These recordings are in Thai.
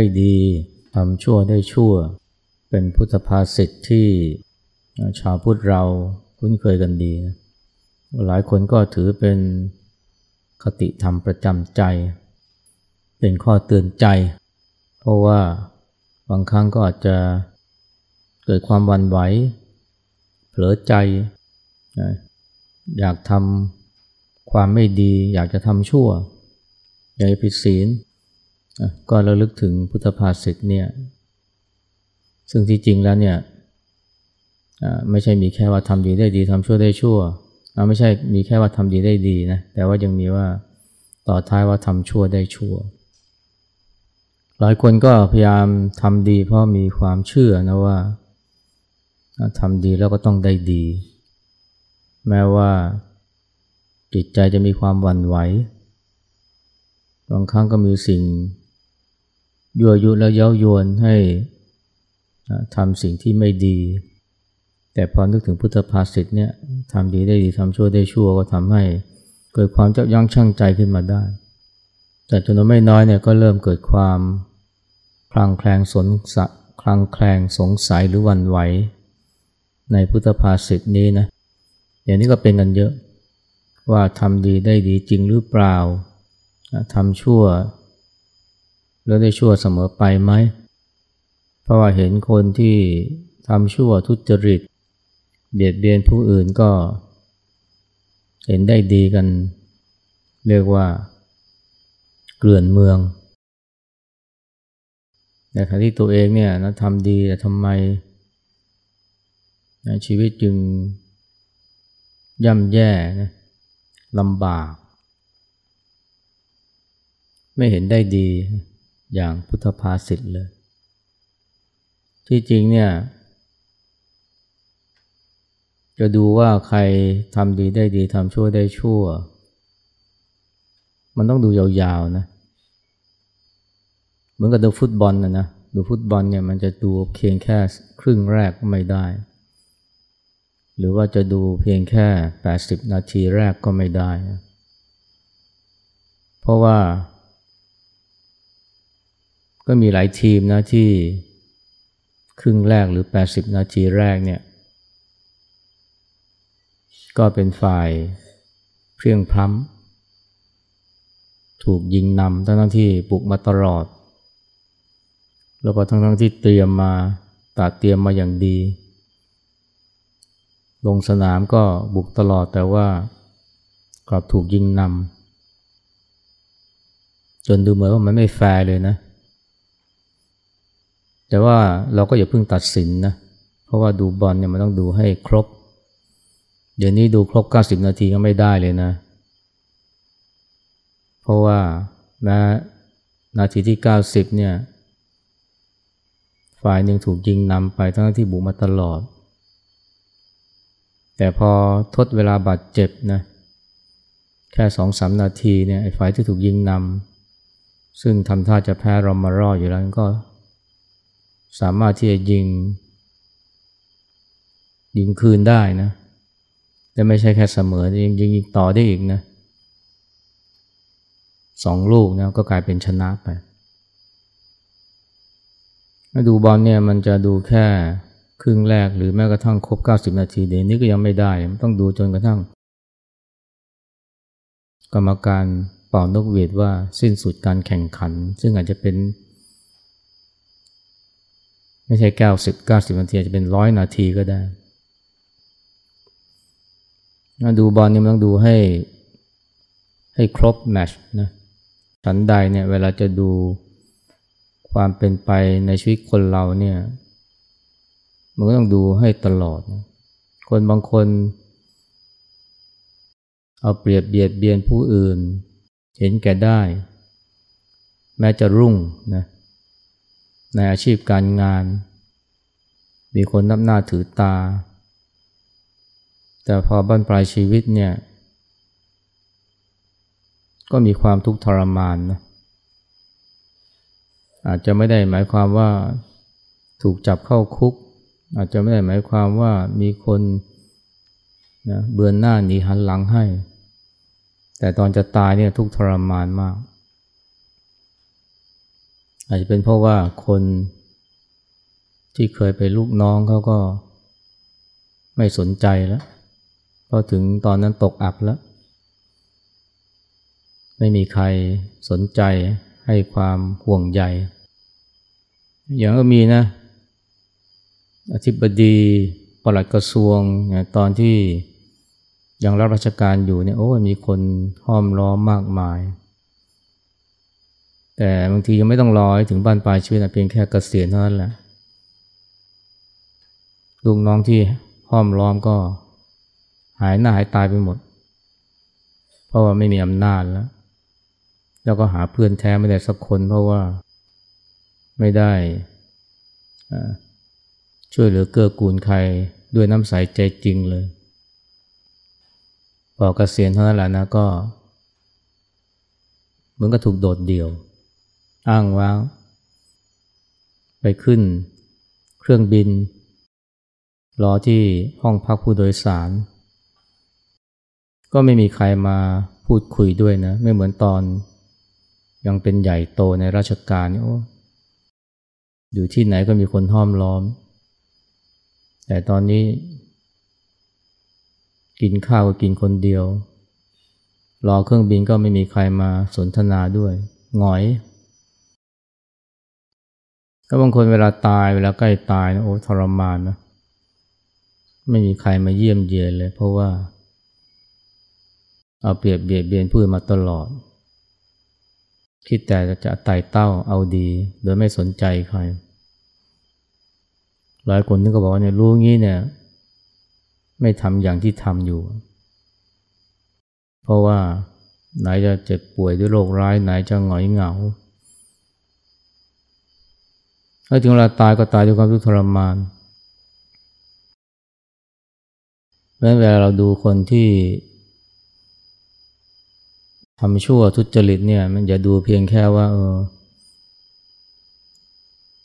ได้ดีทำชั่วได้ชั่ว เป็นพุทธภาษิตที่ชาวพุทธเราคุ้นเคยกันดีนะหลายคนก็ถือเป็นคติธรรมประจำใจ เป็นข้อเตือนใจ เพราะว่าบางครั้งก็อาจจะเกิดความวันไหว เผลอใจ อยากทำความไม่ดี อยากจะทำชั่ว อยากผิดศีล ก็ระลึกถึงพุทธภาษิตเนี่ย ซึ่งที่จริงแล้วเนี่ยไม่ใช่มีแค่ว่าทำดีได้ดีทำชั่วได้ชั่ว ไม่ใช่มีแค่ว่าทำดีได้ดีนะ แต่ว่ายังมีว่าต่อท้ายว่าทำชั่วได้ชั่ว หลายคนก็พยายามทำดีเพราะมีความเชื่อนะว่าทำดีแล้วก็ต้องได้ดี แม้ว่าจิตใจจะมีความหวั่นไหว บางครั้งก็มีสิ่ง ยั่วยุและเย้ายวนให้ทำสิ่งที่ไม่ดี แต่พอนึกถึงพุทธภาษิตเนี่ยทำดีได้ดีทำชั่วได้ชั่วก็ทำให้เกิดความเจับยั้งชั่งใจขึ้นมาได้แต่จำนวนไม่น้อยเนี่ยก็เริ่มเกิดความคลางแคลงสนสะคลางแคลงสงสัยหรือวันไหว ในพุทธภาษิตนี้นะอย่างนี้ก็เป็นกันเยอะ ว่าทำดีได้ดีจริงหรือเปล่าทำชั่ว แล้วได้ชั่วเสมอไปไหม เพราะว่าเห็นคนที่ทำชั่วทุจริต เบียดเบียนผู้อื่นก็ เห็นได้ดีกัน เรียกว่า เกลื่อนเมืองแต่ขณะที่ตัวเองเนี่ยนะทำดีแต่ทำไมนะชีวิตจึงย่ำแย่นะลำบาก ไม่เห็นได้ดี อย่างพุทธภาษิตเลย ที่จริงเนี่ยจะดูว่าใครทำดีได้ดีทำชั่วได้ชั่ว มันต้องดูยาวๆนะ เหมือนกับดูฟุตบอลนะนะ ดูฟุตบอลเนี่ยมันจะดูเพียงแค่ครึ่งแรกก็ไม่ได้ หรือว่าจะดูเพียงแค่ 80 นาทีแรกก็ไม่ได้เพราะว่า ก็มีหลายทีมนะที่ครึ่งแรกหรือ 80 นาทีแรกเนี่ยก็เป็นฝ่ายเพียงพล้ำถูกยิงนำทั้งที่บุกมาตลอด แล้วก็ทั้งทั้งที่เตรียมมาตัดเตรียมมาอย่างดี ลงสนามก็บุกตลอดแต่ว่ากลับถูกยิงนำจนดูเหมือนว่ามันไม่แฟร์เลยนะเแต่ว่าเราก็อย่าเพิ่งตัดสินนะ เพราะว่าดูบอลเนี่ยมันต้องดูให้ครบ เดี๋ยวนี้ดูครบ 90 นาทีก็ไม่ได้เลยนะ เพราะว่าแม้นาทีที่ 90 เนี่ย ฝ่ายหนึ่งถูกยิงนำไปทั้งที่บุกมาตลอด แต่พอทดเวลาบาดเจ็บนะแค่สองสามนาทีเนี่ยไอ้ฝ่ายที่ถูกยิงนำซึ่งทำท่าจะแพ้รอมารออยู่แล้วก็ สามารถที่จะยิง ยิงคืนได้นะแต่ไม่ใช่แค่เสมอยิงยิงต่อได้อีกนะสองลูกนะก็กลายเป็นชนะไปมาดูบอลเนี่ยมันจะดูแค่ครึ่งแรกหรือแม้กระทั่งครบ 90 นาทีเดี๋ยวนี้ก็ยังไม่ได้มันต้องดูจนกระทั่ง กรรมการเป่านกหวีดว่าสิ้นสุดการแข่งขัน ซึ่งอาจจะเป็น ไม่ใช่เก้าสิบเก้าสิบนาทีจะเป็นร้อยนาทีก็ได้ดูบอลนี่มันต้องดูให้ให้ครบแมชนะฉันใดเนี่ยเวลาจะดูความเป็นไปในชีวิตคนเราเนี่ยมันก็ต้องดูให้ตลอดนะคนบางคน เอาเปรียบเบียดเบียนผู้อื่น เห็นแก่ได้ แม้จะรุ่งนะ ในอาชีพการงาน มีคนนับหน้าถือตา แต่พอบั้นปลายชีวิตเนี่ย ก็มีความทุกข์ทรมานนะอาจจะไม่ได้หมายความว่าถูกจับเข้าคุก อาจจะไม่ได้หมายความว่ามีคนนะเบือนหน้าหนีหันหลังให้ แต่ตอนจะตายเนี่ยทุกทรมานมาก อาจจะเป็นเพราะว่าคนที่เคยเป็นลูกน้องเขาก็ไม่สนใจแล้วพอถึงตอนนั้นตกอับแล้ว ไม่มีใครสนใจให้ความห่วงใยอย่างก็มีนะอธิบดีปลัดกระทรวงตอนที่ยังรับราชการอยู่เนี่ยโอ้มีคนห้อมล้อมมากมาย แต่บางทียังไม่ต้องรอถึงบ้านปลายชีวิตนะเพียงแค่เกษียณเท่านั้นแหละลูกน้องที่ห้อมล้อมก็หายหน้าหายตายไปหมด เพราะว่าไม่มีอำนาจแล้ว แล้วก็หาเพื่อนแท้ไม่ได้สักคนเพราะว่าไม่ได้ช่วยเหลือเกื้อกูลใครด้วยน้ำใสใจจริงเลยพอเกษียณเท่านั้นแหละนะก็ เหมือนก็ถูกโดดเดี่ยว อ้างว้าง ไปขึ้น เครื่องบิน รอที่ห้องพักผู้โดยสาร ก็ไม่มีใครมาพูดคุยด้วยนะ ไม่เหมือนตอน ยังเป็นใหญ่โตในราชการโอ้อยู่ที่ไหนก็มีคนห้อมล้อม แต่ตอนนี้ กินข้าวก็กินคนเดียว รอเครื่องบินก็ไม่มีใครมาสนทนาด้วยหงอย แล้วบางคนเวลาตายเวลาใกล้ตายนะโอ้ทรมานนะไม่มีใครมาเยี่ยมเยียนเลย เพราะว่า เอาเปรียบเบียดเบียนผู้มาตลอด คิดแต่จะไต่เต้าเอาดี โดยไม่สนใจใคร หลายคนนึกก็บอกว่าเนี่ยรู้งี้เนี่ย ไม่ทำอย่างที่ทำอยู่ เพราะว่าไหนจะเจ็บป่วยด้วยโรคร้ายไหนจะหงอยเหงา ถ้าถึงเวลาตายก็ตายด้วยความทุกข์ทรมานแม้เวลาเราดูคนที่ทำชั่วทุจริตเนี่ย มันอย่าดูเพียงแค่ว่าเออ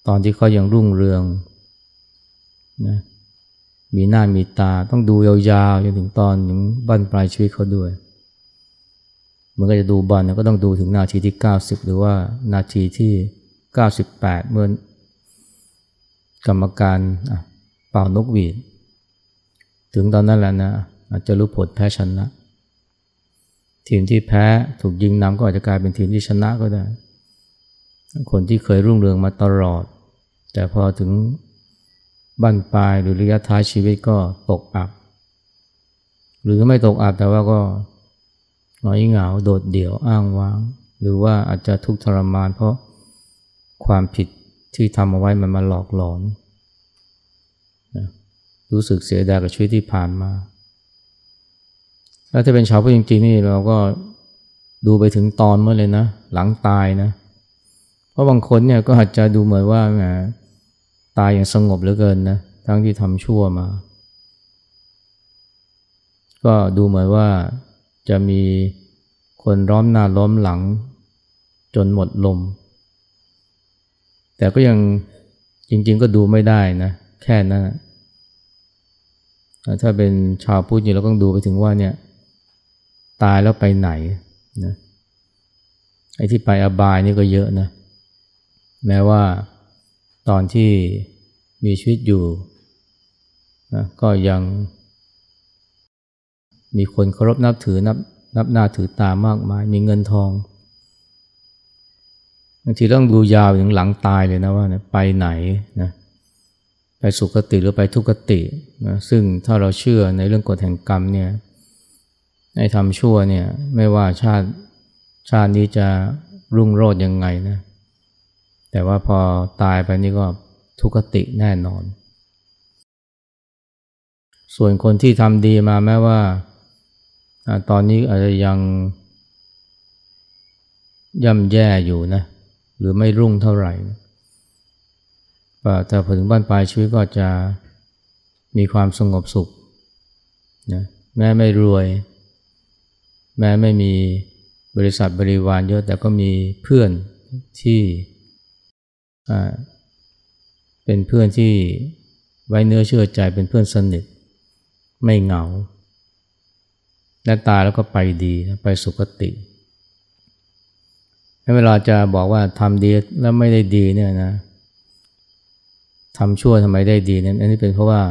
ตอนที่เขายังรุ่งเรืองนะมีหน้ามีตาต้องดูยาวๆจนถึงตอนถึงบั้นปลายชีวิตเขาด้วยมื่อก็จะดูบอลก็ต้องดูถึงนาทีที่ 90 หรือว่านาทีที่ 98 เมื่อ กรรมการเป่านกหวีด ถึงตอนนั้นแหละนะอาจจะรู้ผลแพ้ชนะ ทีมที่แพ้ถูกยิงนำก็อาจจะกลายเป็นทีมที่ชนะก็ได้ คนที่เคยรุ่งเรืองมาตลอด แต่พอถึงบั้นปลายหรือระยะท้ายชีวิตก็ตกอับ หรือไม่ตกอับแต่ว่าก็หงอยเหงาโดดเดี่ยวอ้างว้าง หรือว่าอาจจะทุกข์ทรมานเพราะความผิด ที่ทำเอาไว้มันมาหลอกหลอนรู้สึกเสียดายกับชีวิตที่ผ่านมา แล้วถ้าเป็นชาวพุทธจริงๆนี่เราก็ดูไปถึงตอนเมื่อเลยนะ หลังตายนะ เพราะบางคนเนี่ยก็อาจจะดูเหมือนว่าแหมตายอย่างสงบเหลือเกินนะ ทั้งที่ทำชั่วมา ก็ดูเหมือนว่าจะมีคนร้อมหน้าล้อมหลังจนหมดลม แต่ก็ยังจริง ๆ ก็ดูไม่ได้นะ แค่นั้นถ้าเป็นชาวพุทธเราต้องดูไปถึงว่าเนี่ย ตายแล้วไปไหนนะไอ้ที่ไปอบายนี่ก็เยอะนะ แม้ว่าตอนที่มีชีวิตอยู่นะก็ยัง มีคนเคารพนับถือนับนับหน้าถือตามากมาย มีเงินทอง บางทีต้องดูยาวถึงหลังตายเลยนะว่าไปไหนนะไปสุคติหรือไปทุกตินะซึ่งถ้าเราเชื่อในเรื่องกฎแห่งกรรมเนี่ยให้ทำชั่วเนี่ยไม่ว่าชาติชาตินี้จะรุ่งโรจน์ยังไงนะแต่ว่าพอตายไปนี่ก็ทุกติแน่นอน ส่วนคนที่ทำดีมาแม้ว่าตอนนี้อาจจะยังย่ำแย่อยู่นะ หรือไม่รุ่งเท่าไหร่แต่พอถึงบ้านปลายชีวิตก็จะมีความสงบสุขนะแม้ไม่รวย แม้ไม่มีบริษัทบริวารเยอะแต่ก็มีเพื่อนที่เป็นเพื่อนที่ไว้เนื้อเชื่อใจเป็นเพื่อนสนิท ไม่เหงา และตายแล้วก็ไปดีไปสุคติ เวลาจะบอกว่าทำดีแล้วไม่ได้ดีเนี่ยนะทำชั่วทำไมได้ดีเนี่ยอันนี้เป็นเพราะว่า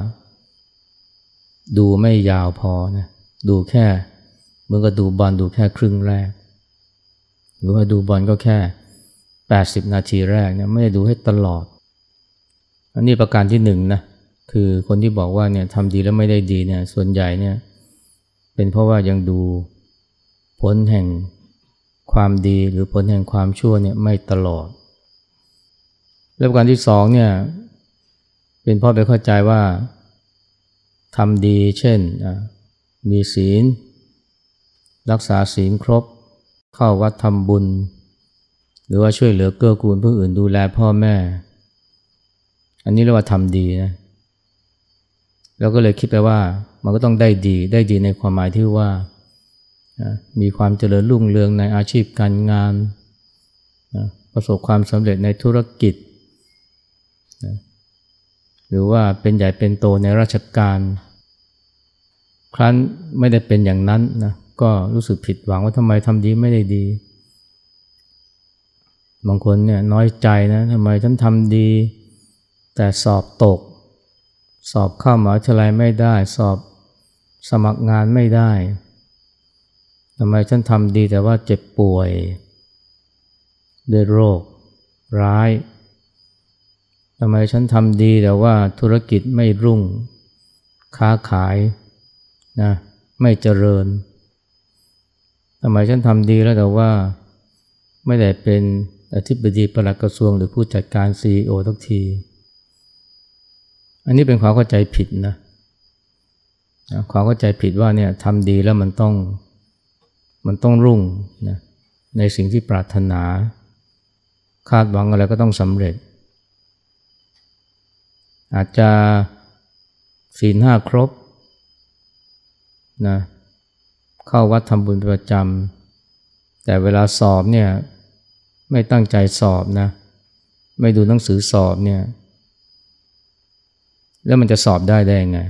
ดูไม่ยาวพอนะดูแค่เมื่อก็ดูบอลดูแค่ครึ่งแรก หรือว่าดูบอลก็แค่แปดสิบนาทีแรกเนี่ยไม่ได้ดูให้ตลอด อันนี้ประการที่หนึ่งนะคือคนที่บอกว่าเนี่ยทำดีแล้วไม่ได้ดีเนี่ยส่วนใหญ่เนี่ยเป็นเพราะว่ายังดูผลแห่ง ความดีหรือผลแห่งความชั่วเนี่ยไม่ตลอด แล้วประการที่สองเนี่ยเป็นพราะไปเข้าใจว่าทำดีเช่นมีศีล รักษาศีลครบ เข้าวัดทำบุญ หรือว่าช่วยเหลือเกื้อกูลผู้อื่นดูแลพ่อแม่ อันนี้เรียกว่าทำดีนะแล้วก็เลยคิดไปว่ามันก็ต้องได้ดีได้ดีในความหมายที่ว่า มีความเจริญรุ่งเรืองในอาชีพการงานประสบความสำเร็จในธุรกิจหรือว่าเป็นใหญ่เป็นโตในราชการ ครั้นไม่ได้เป็นอย่างนั้นนะก็รู้สึกผิดหวังว่าทำไมทำดีไม่ได้ดี บางคนเนี่ยน้อยใจนะทำไมฉันทำดี แต่สอบตก สอบเข้ามหาวิทยาลัยไม่ได้ สอบสมัครงานไม่ได้ ทำไมฉันทำดีแต่ว่าเจ็บป่วยด้วยโรค ร้ายทำไมฉันทำดีแต่ว่าธุรกิจไม่รุ่ง ค้าขายนะไม่เจริญทำไมฉันทำดีแล้วแต่ว่าไม่ได้เป็นอธิบดีประหลัดกระทรวงหรือผู้จัดการซีอทุกที อันนี้เป็นความเข้าใจผิดนะความเข้าใจผิดว่าเนี่ยทำดีแล้วมันต้อง มันต้องรุ่งนะในสิ่งที่ปรารถนา คาดหวังอะไรก็ต้องสำเร็จ อาจจะศีลห้าครบนะเข้าวัดทำบุญประจำแต่เวลาสอบเนี่ยไม่ตั้งใจสอบนะ ไม่ดูหนังสือสอบเนี่ย แล้วมันจะสอบได้ได้ไง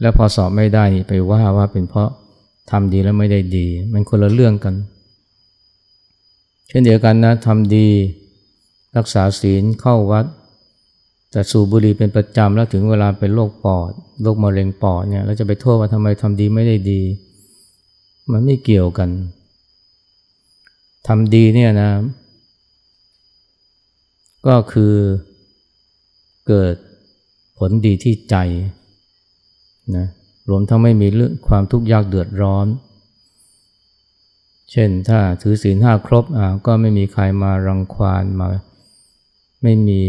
แล้วพอสอบไม่ได้นี่ไปว่าว่าเป็นเพราะ ทำดีแล้วไม่ได้ดี มันคนละเรื่องกัน เช่นเดียวกันนะทำดีรักษาศีลเข้าวัด แต่สูบบุหรี่เป็นประจำแล้วถึงเวลาเป็นโรคปอดโรคมะเร็งปอดเนี่ยเราจะไปโทษว่าทำไมทำดีไม่ได้ดี มันไม่เกี่ยวกันทำดีเนี่ยนะ ก็คือเกิดผลดีที่ใจนะ รวมทั้งไม่มีเรื่องความทุกข์ยากเดือดร้อน เช่นถ้าถือศีลห้าครบอ่าก็ไม่มีใครมารังควานมา ไม่มี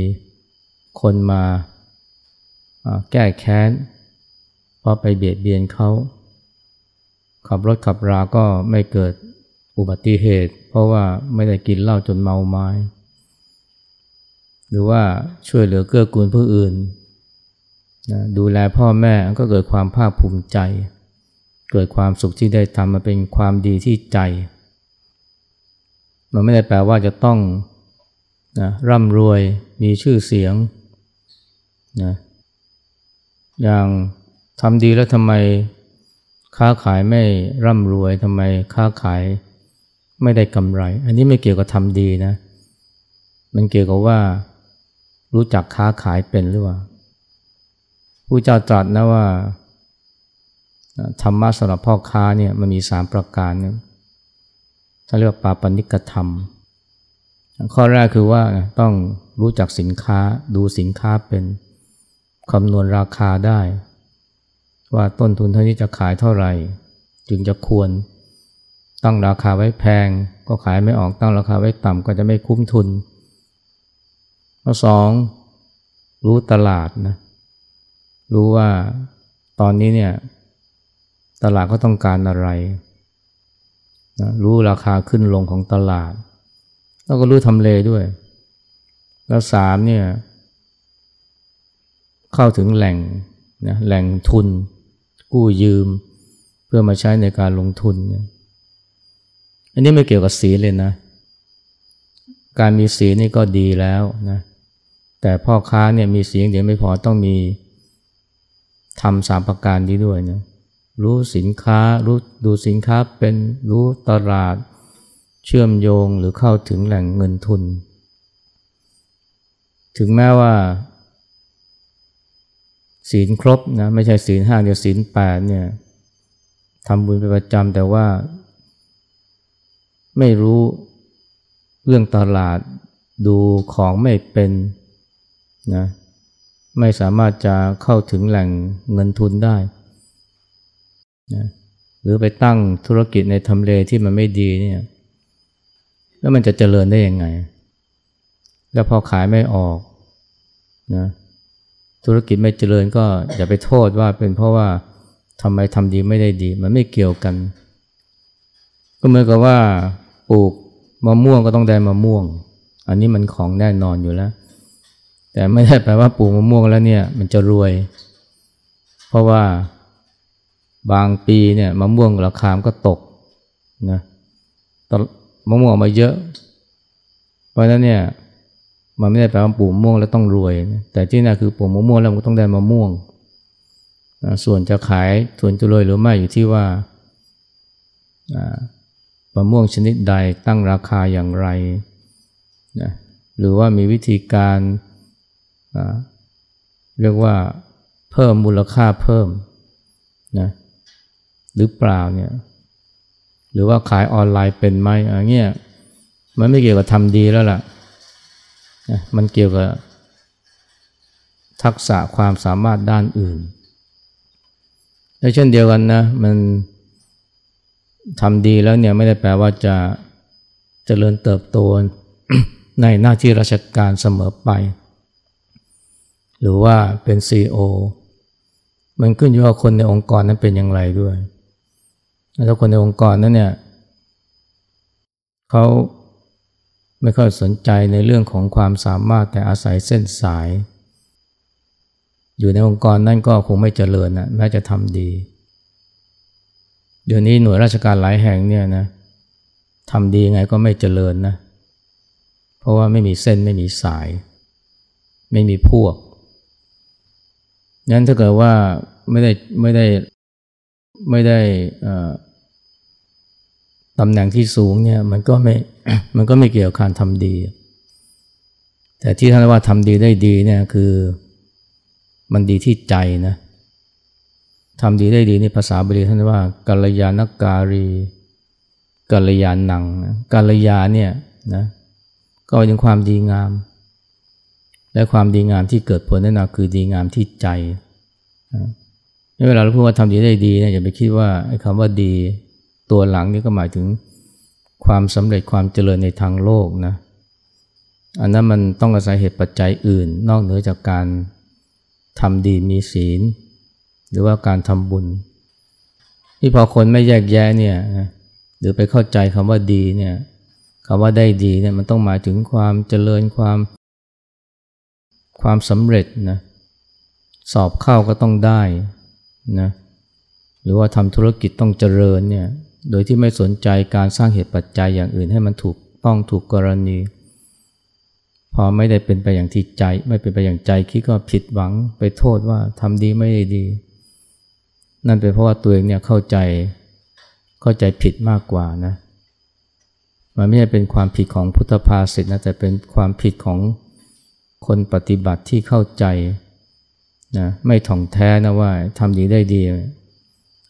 คนมาแก้แค้นเพราะไปเบียดเบียนเขา ขับรถขับราก็ไม่เกิดอุบัติเหตุ เพราะว่าไม่ได้กินเหล้าจนเมาไม้ หรือว่าช่วยเหลือเกื้อกูลผู้อื่น นะดูแลพ่อแม่ก็เกิดความภาคภูมิใจ เกิดความสุขที่ได้ทำมาเป็นความดีที่ใจ มันไม่ได้แปลว่าจะต้องนะร่ำรวยมีชื่อเสียงนะอย่างทำดีแล้วทำไมค้าขายไม่ร่ำรวยทำไมค้าขายไม่ได้กำไร อันนี้ไม่เกี่ยวกับทำดีนะ มันเกี่ยวกับว่ารู้จักค้าขายเป็นหรือเปล่า ผู้เจ้าตรัสนะว่าธรรมะสำหรับพ่อค้าเนี่ยมันมีสามประการนะถ้าเรียกว่าปาปนิกธรรม ข้อแรกคือว่าต้องรู้จักสินค้าดูสินค้าเป็นคำนวณราคาได้ ว่าต้นทุนเท่านี้จะขายเท่าไหร่ จึงจะควรตั้งราคาไว้แพง ก็ขายไม่ออกตั้งราคาไว้ต่ำก็จะไม่คุ้มทุนข้อสองรู้ตลาดนะ รู้ว่าตอนนี้เนี่ยตลาดก็ต้องการอะไรนะรู้ราคาขึ้นลงของตลาด แล้วก็รู้ทำเลด้วย แล้วสามเนี่ยเข้าถึงแหล่งนะแหล่งทุน กู้ยืม เพื่อมาใช้ในการลงทุนเนี่ยอันนี้ไม่เกี่ยวกับสีเลยนะ การมีสีนี่ก็ดีแล้วนะแต่พ่อค้าเนี่ยมีสีอย่างเดียวไม่พอต้องมี ทำสามประการนี้ด้วยนะรู้สินค้ารู้ดูสินค้าเป็นรู้ตลาด เชื่อมโยงหรือเข้าถึงแหล่งเงินทุน ถึงแม้ว่า ศีลครบนะไม่ใช่ศีลห้าเดียวศีลแปดเนี่ยทำบุญเป็นประจำแต่ว่า ไม่รู้เรื่องตลาดดูของไม่เป็นนะ ไม่สามารถจะเข้าถึงแหล่งเงินทุนได้นะหรือไปตั้งธุรกิจในทำเลที่มันไม่ดีเนี่ยแล้วมันจะเจริญได้ยังไง แล้วพอขายไม่ออกนะธุรกิจไม่เจริญก็อย่าไปโทษว่าเป็นเพราะว่าทำไมทำดีไม่ได้ดี มันไม่เกี่ยวกัน ก็เหมือนกับว่าปลูกมะม่วงก็ต้องได้มะม่วง อันนี้มันของแน่นอนอยู่แล้ว แต่ไม่ได้แปลว่าปลูกมะม่วงแล้วเนี่ยมันจะรวย เพราะว่าบางปีเนี่ยมะม่วงราคามก็ตกนะมะม่วงออกมาเยอะ เพราะนั้นเนี่ยมันไม่ได้แปลว่าปลูกมะม่วงแล้วต้องรวย แต่ที่น่าคือปลูกมะม่วงแล้วมันต้องได้มะม่วงส่วนจะขายส่วนจะรวยหรือไม่อยู่ที่ว่ามะม่วงชนิดใดตั้งราคาอย่างไรนะหรือว่ามีวิธีการ เรียกว่าเพิ่มมูลค่าเพิ่มนะหรือเปล่าเนี่ยหรือว่าขายออนไลน์เป็นไหมอะไรเงี้ยมันไม่เกี่ยวกับทำดีแล้วล่ะนะมันเกี่ยวกับทักษะความสามารถด้านอื่นและเช่นเดียวกันนะมันทำดีแล้วเนี่ยไม่ได้แปลว่าจะจะเจริญเติบโตในหน้าที่ราชการเสมอไป หรือว่าเป็น CEO มันขึ้นอยู่ว่าคนในองค์กรนั้นเป็นอย่างไรด้วยถ้าคนในองค์กรนั้นเนี่ยเขาไม่ค่อยสนใจในเรื่องของความสามารถแต่อาศัยเส้นสาย อยู่ในองค์กรนั่นก็คงไม่เจริญนะแม้จะทำดี เดี๋ยวนี้หน่วยราชการหลายแห่งเนี่ยนะทำดีไงก็ไม่เจริญนะ เพราะว่าไม่มีเส้นไม่มีสาย ไม่มีพวก งั้นถ้าเกิดว่าไม่ได้ไม่ได้ไม่ได้ตำแหน่งที่สูงเนี่ยมันก็ไม่มันก็ไม่เกี่ยวกับการทำดี แต่ที่ท่านว่าทำดีได้ดีเนี่ยคือมันดีที่ใจนะทำดีได้ดีในภาษาบาลีท่านว่ากัลยาณการีกัลยาณังกัลยาเนี่ยนะก็เป็นความดีงาม และความดีงามที่เกิดผลนั่นคือดีงามที่ใจเวลาเราพูดว่าทำดีได้ดีเนี่ยอย่าไปคิดว่าไอ้คำว่าดีตัวหลังนี่ก็หมายถึงความสำเร็จความเจริญในทางโลกนะอันนั้นมันต้องอาศัยเหตุปัจจัยอื่น นอกเหนือจากการทำดีมีศีล หรือว่าการทำบุญ ที่พอคนไม่แยกแยะเนี่ยหรือไปเข้าใจคำว่าดีเนี่ยคำว่าได้ดีเนี่ยมันต้องหมายถึงความเจริญความ ความสำเร็จนะสอบเข้าก็ต้องได้นะหรือว่าทำธุรกิจต้องเจริญเนี่ยโดยที่ไม่สนใจการสร้างเหตุปัจจัยอย่างอื่นให้มันถูกต้องถูกกรณี พอไม่ได้เป็นไปอย่างที่ใจ ไม่เป็นไปอย่างใจคิดก็ผิดหวังไปโทษว่าทำดีไม่ได้ดี นั่นเป็นเพราะว่าตัวเองเนี่ยเข้าใจเข้าใจผิดมากกว่านะมันไม่ใช่เป็นความผิดของพุทธภาษิตนะแต่เป็นความผิดของ คนปฏิบัติที่เข้าใจนะไม่ถ่องแท้นะว่าทำดีได้ดี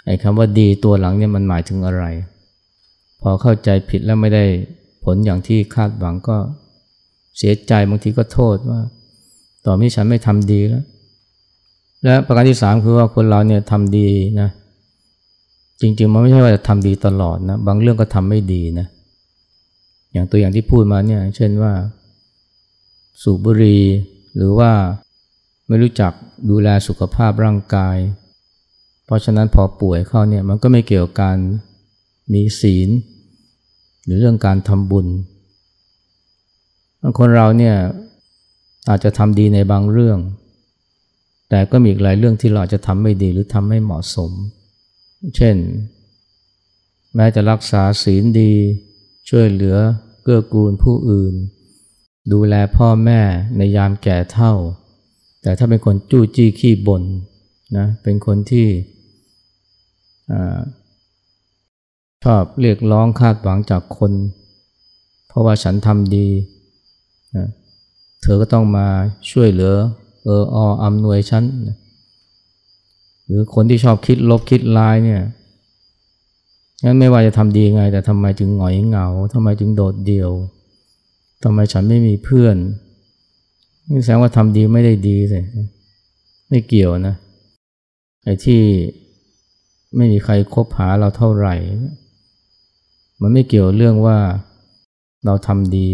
ไอ้คำว่าดีตัวหลังเนี่ยมันหมายถึงอะไร พอเข้าใจผิดแล้วไม่ได้ผลอย่างที่คาดหวังก็เสียใจบางทีก็โทษว่า ต่อนี้ฉันไม่ทำดีแล้ว และประการที่สามคือว่าคนเราเนี่ยทำดีนะ จริงๆมันไม่ใช่ว่าจะทำดีตลอดนะ บางเรื่องก็ทำไม่ดีนะ อย่างตัวอย่างที่พูดมาเนี่ย เช่นว่า สูบบุหรี่หรือว่าไม่รู้จักดูแลสุขภาพร่างกาย เพราะฉะนั้นพอป่วยเข้าเนี่ยมันก็ไม่เกี่ยวกับการมีศีล หรือเรื่องการทำบุญบางคนเราเนี่ยอาจจะทำดีในบางเรื่อง แต่ก็มีอีกหลายเรื่องที่เราจะทำไม่ดีหรือทำไม่เหมาะสม เช่น แม้จะรักษาศีลดี ช่วยเหลือเกื้อกูลผู้อื่น ดูแลพ่อแม่ในยามแก่เท่า แต่ถ้าเป็นคนจู้จี้ขี้บ่นนะเป็นคนที่ชอบเรียกร้องคาดหวังจากคน เพราะว่าฉันทำดีนะเธอก็ต้องมาช่วยเหลือเออออำนวยฉันนะหรือคนที่ชอบคิดลบคิดร้ายเนี่ยงั้นไม่ว่าจะทำดีไง แต่ทำไมจึงหงอยเหงาทำไมจึงโดดเดี่ยว ทำไมฉันไม่มีเพื่อนนี่แสดงว่าทำดีไม่ได้ดีเลยไม่เกี่ยวนะไอ้ที่ไม่มีใครคบหาเราเท่าไหร่ มันไม่เกี่ยวเรื่องว่าเราทำดี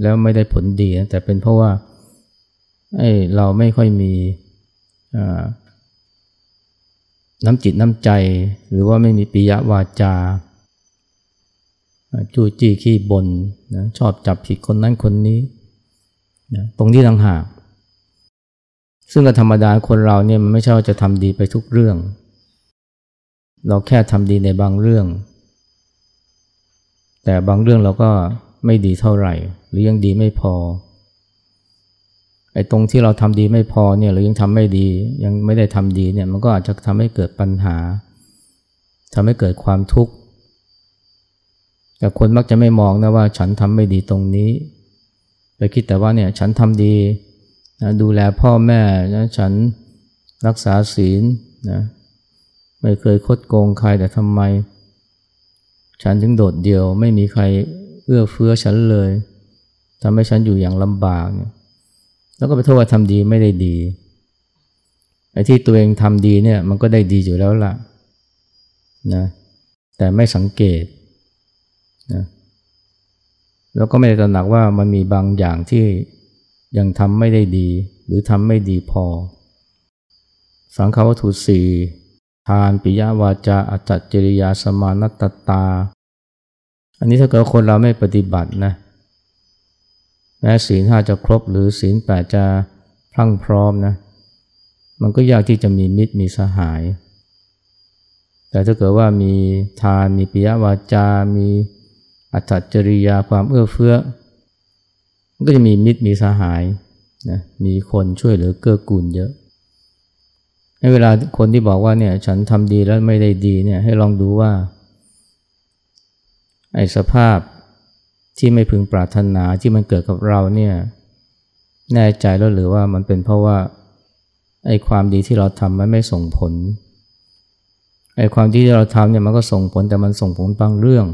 แล้วไม่ได้ผลดีนะแต่เป็นเพราะว่าไอ้เราไม่ค่อยมีน้ำจิตน้ำใจ หรือว่าไม่มีปิยวาจา จู้จี้ขี้บนนะชอบจับผิดคนนั้นคนนี้นะตรงที่ต่างหาก ซึ่งก็ธรรมดาคนเราเนี่ยมันไม่ใช่ว่าจะทำดีไปทุกเรื่อง เราแค่ทำดีในบางเรื่อง แต่บางเรื่องเราก็ไม่ดีเท่าไหร่ หรือยังดีไม่พอไอ้ตรงที่เราทำดีไม่พอเนี่ยหรือยังทำไม่ดียังไม่ได้ทำดีเนี่ยมันก็อาจจะทำให้เกิดปัญหาทำให้เกิดความทุกข์ แต่คนมักจะไม่มองนะว่าฉันทำไม่ดีตรงนี้ ไปคิดแต่ว่าเนี่ยฉันทำดีนะดูแลพ่อแม่นะฉันรักษาศีลนะไม่เคยคดโกงใครแต่ทำไม ฉันถึงโดดเดี่ยว ไม่มีใครเอื้อเฟื้อฉันเลยทำให้ฉันอยู่อย่างลำบากเนี่ยแล้วก็ไปโทษว่าทำดีไม่ได้ดีไอ้ที่ตัวเองทำดีเนี่ยมันก็ได้ดีอยู่แล้วล่ะนะแต่ไม่สังเกต นะแล้วก็ไม่ได้ตระหนักว่ามันมีบางอย่างที่ยังทำไม่ได้ดี หรือทำไม่ดีพอ สังฆวัตถุสี่ทานปิยวาจาอัจจริยาสมานัตตา อันนี้ถ้าเกิดคนเราไม่ปฏิบัตินะแม้ศีลห้าจะครบหรือศีลแปดจะพรั่งพร้อมนะ มันก็ยากที่จะมีมิตรมีสหาย แต่ถ้าเกิดว่ามีทานมีปิยวาจา มี อัตจริยาความเอื้อเฟื้อ ก็จะมีมิตรมีสหายนะมีคนช่วยเหลือเกื้อกูลเยอะ ในเวลาคนที่บอกว่าเนี่ยฉันทำดีแล้วไม่ได้ดีเนี่ยให้ลองดูว่าไอ้สภาพที่ไม่พึงปรารถนาที่มันเกิดกับเราเนี่ยแน่ใจแล้วหรือว่ามันเป็นเพราะว่าไอ้ความดีที่เราทำมันไม่ส่งผลไอ้ความดีที่เราทำเนี่ยมันก็ส่งผลแต่มันส่งผลบางเรื่อง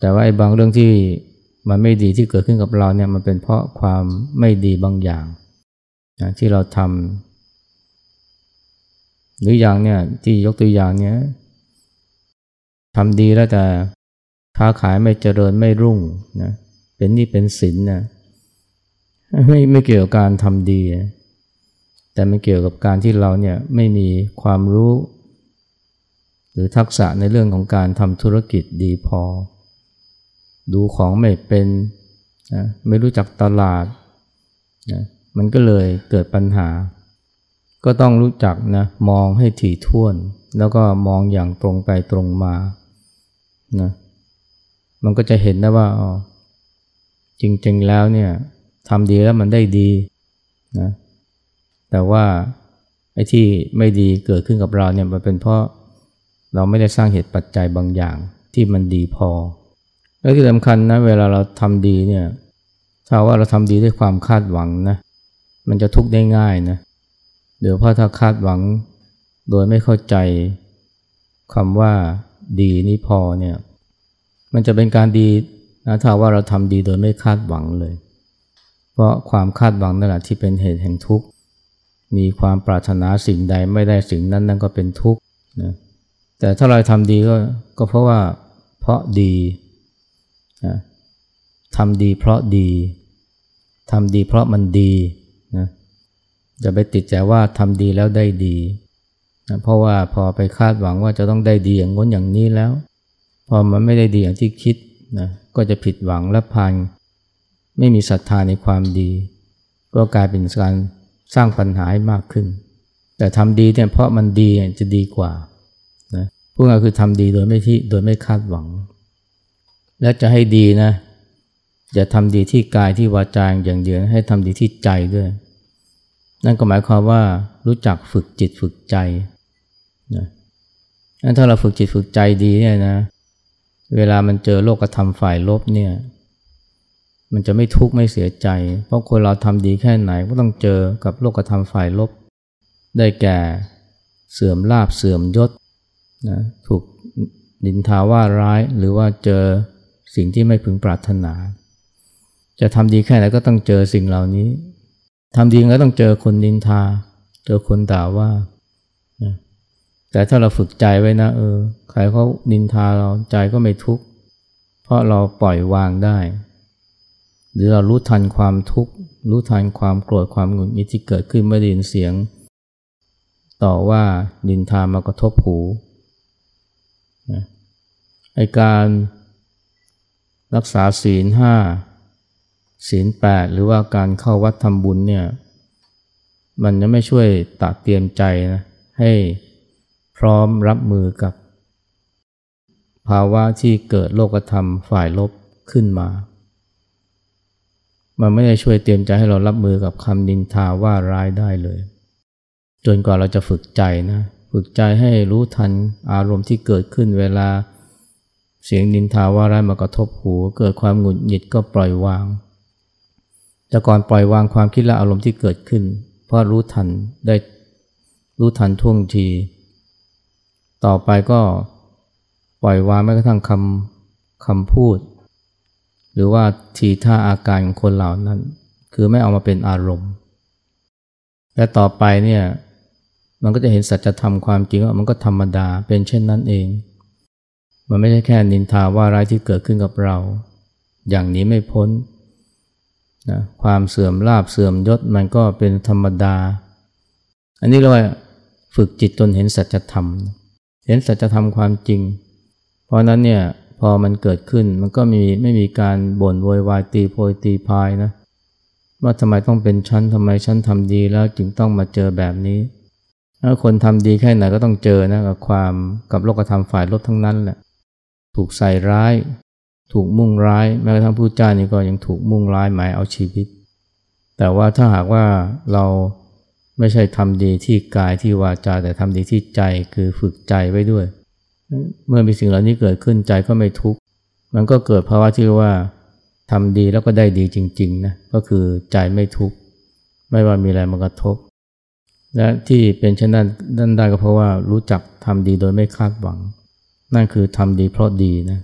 แต่ว่าไอ้บางเรื่องที่มันไม่ดีที่เกิดขึ้นกับเราเนี่ยมันเป็นเพราะความไม่ดีบางอย่างนะที่เราทำหรืออย่างเนี่ยที่ยกตัวอย่างเนี่ยทำดีแล้วแต่ค้าขายไม่เจริญไม่รุ่งนะเป็นนี่เป็นสินนะไม่ไม่เกี่ยวกับการทำดีแต่ไม่เกี่ยวกับการที่เราเนี่ยไม่มีความรู้ หรือทักษะในเรื่องของการทำธุรกิจดีพอ ดูของไม่เป็นนะไม่รู้จักตลาดนะมันก็เลยเกิดปัญหา ก็ต้องรู้จักนะมองให้ถี่ถ้วน แล้วก็มองอย่างตรงไปตรงมานะมันก็จะเห็นนะว่าอ๋อจริงๆแล้วเนี่ยทำดีแล้วมันได้ดีนะแต่ว่าไอ้ที่ไม่ดีเกิดขึ้นกับเราเนี่ยมันเป็นเพราะเราไม่ได้สร้างเหตุปัจจัยบางอย่างที่มันดีพอ แล้วที่สำคัญนะเวลาเราทำดีเนี่ยถ้าว่าเราทำดีด้วยความคาดหวังนะมันจะทุกข์ได้ง่ายนะเดี๋ยวพอถ้าคาดหวังโดยไม่เข้าใจคำว่าดีนี่พอเนี่ยมันจะเป็นการดีนะถ้าว่าเราทำดีโดยไม่คาดหวังเลย เพราะความคาดหวังนั่นแหละที่เป็นเหตุแห่งทุกข์มีความปรารถนาสิ่งใดไม่ได้สิ่งนั้นนั่นก็เป็นทุกข์นะแต่ถ้าเราทำดีก็ก็เพราะว่าเพราะดี ทำดีเพราะดีทำดีเพราะมันดีนะจะไปติดใจว่าทำดีแล้วได้ดีนะเพราะว่าพอไปคาดหวังว่าจะต้องได้ดีอย่างง้นอย่างนี้แล้ว พอมันไม่ได้ดีอย่างที่คิดนะก็จะผิดหวังและพันไม่มีศรัทธาในความดี ก็กลายเป็นการสร้างปัญหาให้มากขึ้น แต่ทำดีเนี่ยเพราะมันดีจะดีกว่านะพวกเราคือทำดีโดยไม่ที่โดยไม่คาดหวัง และจะให้ดีนะอย่าทำดีที่กายที่วาจาอย่างเดียวให้ทำดีที่ใจด้วย นั่นก็หมายความว่ารู้จักฝึกจิตฝึกใจนะถ้าเราฝึกจิตฝึกใจดีเนี่ยนะ เวลามันเจอโลกธรรมฝ่ายลบเนี่ย มันจะไม่ทุกข์ไม่เสียใจ เพราะคนเราทำดีแค่ไหนก็ต้องเจอกับโลกธรรมฝ่ายลบ ได้แก่เสื่อมลาบเสื่อมยศนะถูกดินทาว่าร้ายหรือว่าเจอ สิ่งที่ไม่พึงปรารถนา จะทำดีแค่ไหนก็ต้องเจอสิ่งเหล่านี้ทำดีก็ต้องเจอคนนินทา เจอคนด่าว่านะแต่ถ้าเราฝึกใจไว้นะเออใครเขานินทาเราใจก็ไม่ทุกข์เพราะเราปล่อยวางได้ หรือเรารู้ทันความทุกข์รู้ทันความโกรธความหงุดหงิดที่เกิดขึ้นเมื่อได้ยินเสียง ต่อว่านินทามากระทบหูนะไอการ รักษาศีลห้าศีลแปดหรือว่าการเข้าวัดทำบุญเนี่ยมันจะไม่ช่วยตักเตรียมใจนะให้พร้อมรับมือกับ ภาวะที่เกิดโลกธรรมฝ่ายลบขึ้นมา มันไม่ได้ช่วยเตรียมใจให้เรารับมือกับคำนินทาว่าร้ายได้เลย จนกว่าเราจะฝึกใจนะ ฝึกใจให้รู้ทันอารมณ์ที่เกิดขึ้นเวลา เสียงนินทาว่าร้ายมากระทบหูเกิดความหงุดหงิดก็ปล่อยวาง แต่ก่อนปล่อยวางความคิดและอารมณ์ที่เกิดขึ้น เพราะรู้ทันได้รู้ทันท่วงที ต่อไปก็ปล่อยวางแม้กระทั่งคำคำพูด หรือว่าทีท่าอาการของคนเหล่านั้น คือไม่เอามาเป็นอารมณ์ และต่อไปเนี่ยมันก็จะเห็นสัจธรรมความจริงว่ามันก็ธรรมดาเป็นเช่นนั้นเอง มันไม่ใช่แค่นินทาว่าร้ายที่เกิดขึ้นกับเรา อย่างนี้ไม่พ้นนะความเสื่อมลาบเสื่อมยศมันก็เป็นธรรมดา อันนี้เรียกว่าฝึกจิตจนเห็นสัจธรรม เห็นสัจธรรมความจริง เพราะนั้นเนี่ยพอมันเกิดขึ้นมันก็มีไม่มีการบ่นโวยวายตีโพยตีพายนะว่าทำไมต้องเป็นชั้นทำไมชั้นทำดีแล้วจึงต้องมาเจอแบบนี้ถ้าคนทำดีแค่ไหนก็ต้องเจอนะกับความกับโลกธรรมฝ่ายลบทั้งนั้นแหละ ถูกใส่ร้าย ถูกมุ่งร้าย แม้กระทั่งผู้จ้านี่ก็ยังถูกมุ่งร้ายหมายเอาชีวิต แต่ว่าถ้าหากว่าเราไม่ใช่ทำดีที่กายที่วาจาแต่ทำดีที่ใจคือฝึกใจไว้ด้วย เมื่อมีสิ่งเหล่านี้เกิดขึ้นใจก็ไม่ทุกข์มันก็เกิดภาวะที่ว่าทำดีแล้วก็ได้ดีจริงๆนะก็คือใจไม่ทุกข์ไม่ว่ามีอะไรมากระทบ และที่เป็นเช่นนั้นนั่นได้ก็เพราะว่ารู้จักทำดีโดยไม่คาดหวัง นั่นคือทำดีเพราะดีนะ